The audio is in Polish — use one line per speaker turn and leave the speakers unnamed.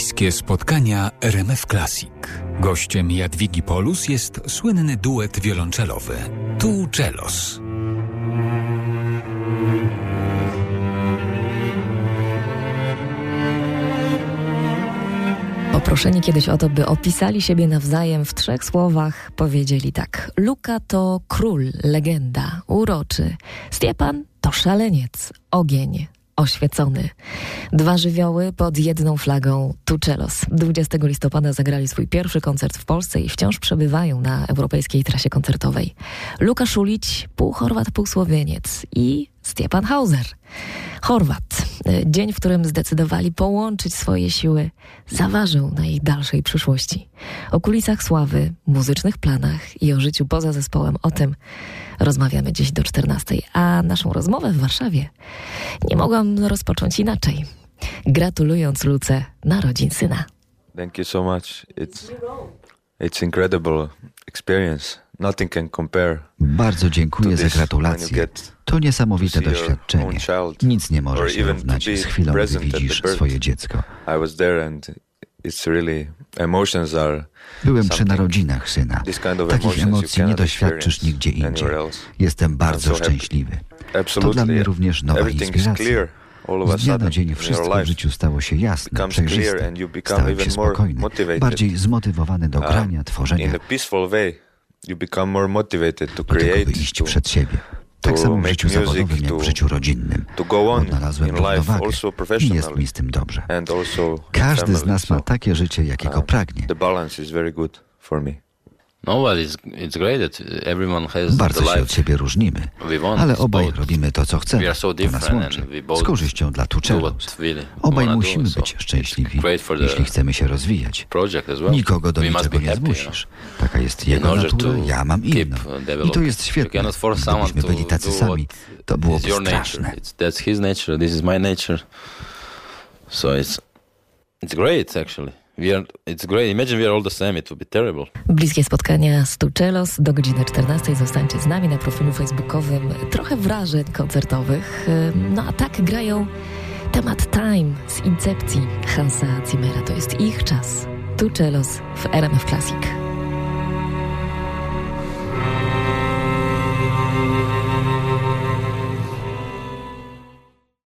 Bliskie spotkania RMF Classic. Gościem Jadwigi Polus jest słynny duet wiolonczelowy Tu Celos.
Poproszeni kiedyś o to, by opisali siebie nawzajem w trzech słowach, powiedzieli tak. Luka to król, legenda, uroczy. Stiepan to szaleniec, ogień, oświecony. Dwa żywioły pod jedną flagą Tuczelos. 20 listopada zagrali swój pierwszy koncert w Polsce i wciąż przebywają na europejskiej trasie koncertowej. Luka Szulić, pół Chorwat, pół i Stiepan Hauser. Chorwat. Dzień, w którym zdecydowali połączyć swoje siły, zaważył na ich dalszej przyszłości. O kulisach sławy, muzycznych planach i o życiu poza zespołem, o tym rozmawiamy dziś do 14. A naszą rozmowę w Warszawie nie mogłam rozpocząć inaczej. Gratulując Luce narodzin syna.
Thank you so much. It's, it's incredible experience. Nothing can compare.
Bardzo dziękuję za gratulacje. To niesamowite doświadczenie. Nic nie może się równać z chwilą, gdy widzisz swoje dziecko. Byłem przy narodzinach syna. Takich emocji nie doświadczysz nigdzie indziej. Jestem bardzo szczęśliwy. To dla mnie również nowa inspiracja. Z dnia na dzień wszystko w życiu stało się jasne, przejrzyste. Stałem się spokojny, bardziej zmotywowany do grania, tworzenia. Do tego, by iść przed siebie. Tak samo w życiu zawodowym, jak w życiu rodzinnym. Odnalazłem równowagę i jest mi z tym dobrze. Każdy z nas ma takie życie, jakiego pragnie. Bardzo się od siebie różnimy, ale obaj robimy to, co chcemy. To nas łączy. Z korzyścią dla Tuczelu. Obaj musimy być szczęśliwi, jeśli chcemy się rozwijać. Nikogo do niczego nie zmusisz. Taka jest jego natura, ja mam inną. I to jest świetne. Gdybyśmy byli tacy sami, to byłoby straszne.
So it's, it's great actually. Are, it's great. Imagine we are all the same. It would be terrible.
Bliskie spotkania z Tuczelos do godziny 14. Zostańcie z nami na profilu facebookowym. Trochę wrażeń koncertowych. No a tak grają temat Time z Incepcji Hansa Zimmera. To jest ich czas. Tuczelos w RMF Classic.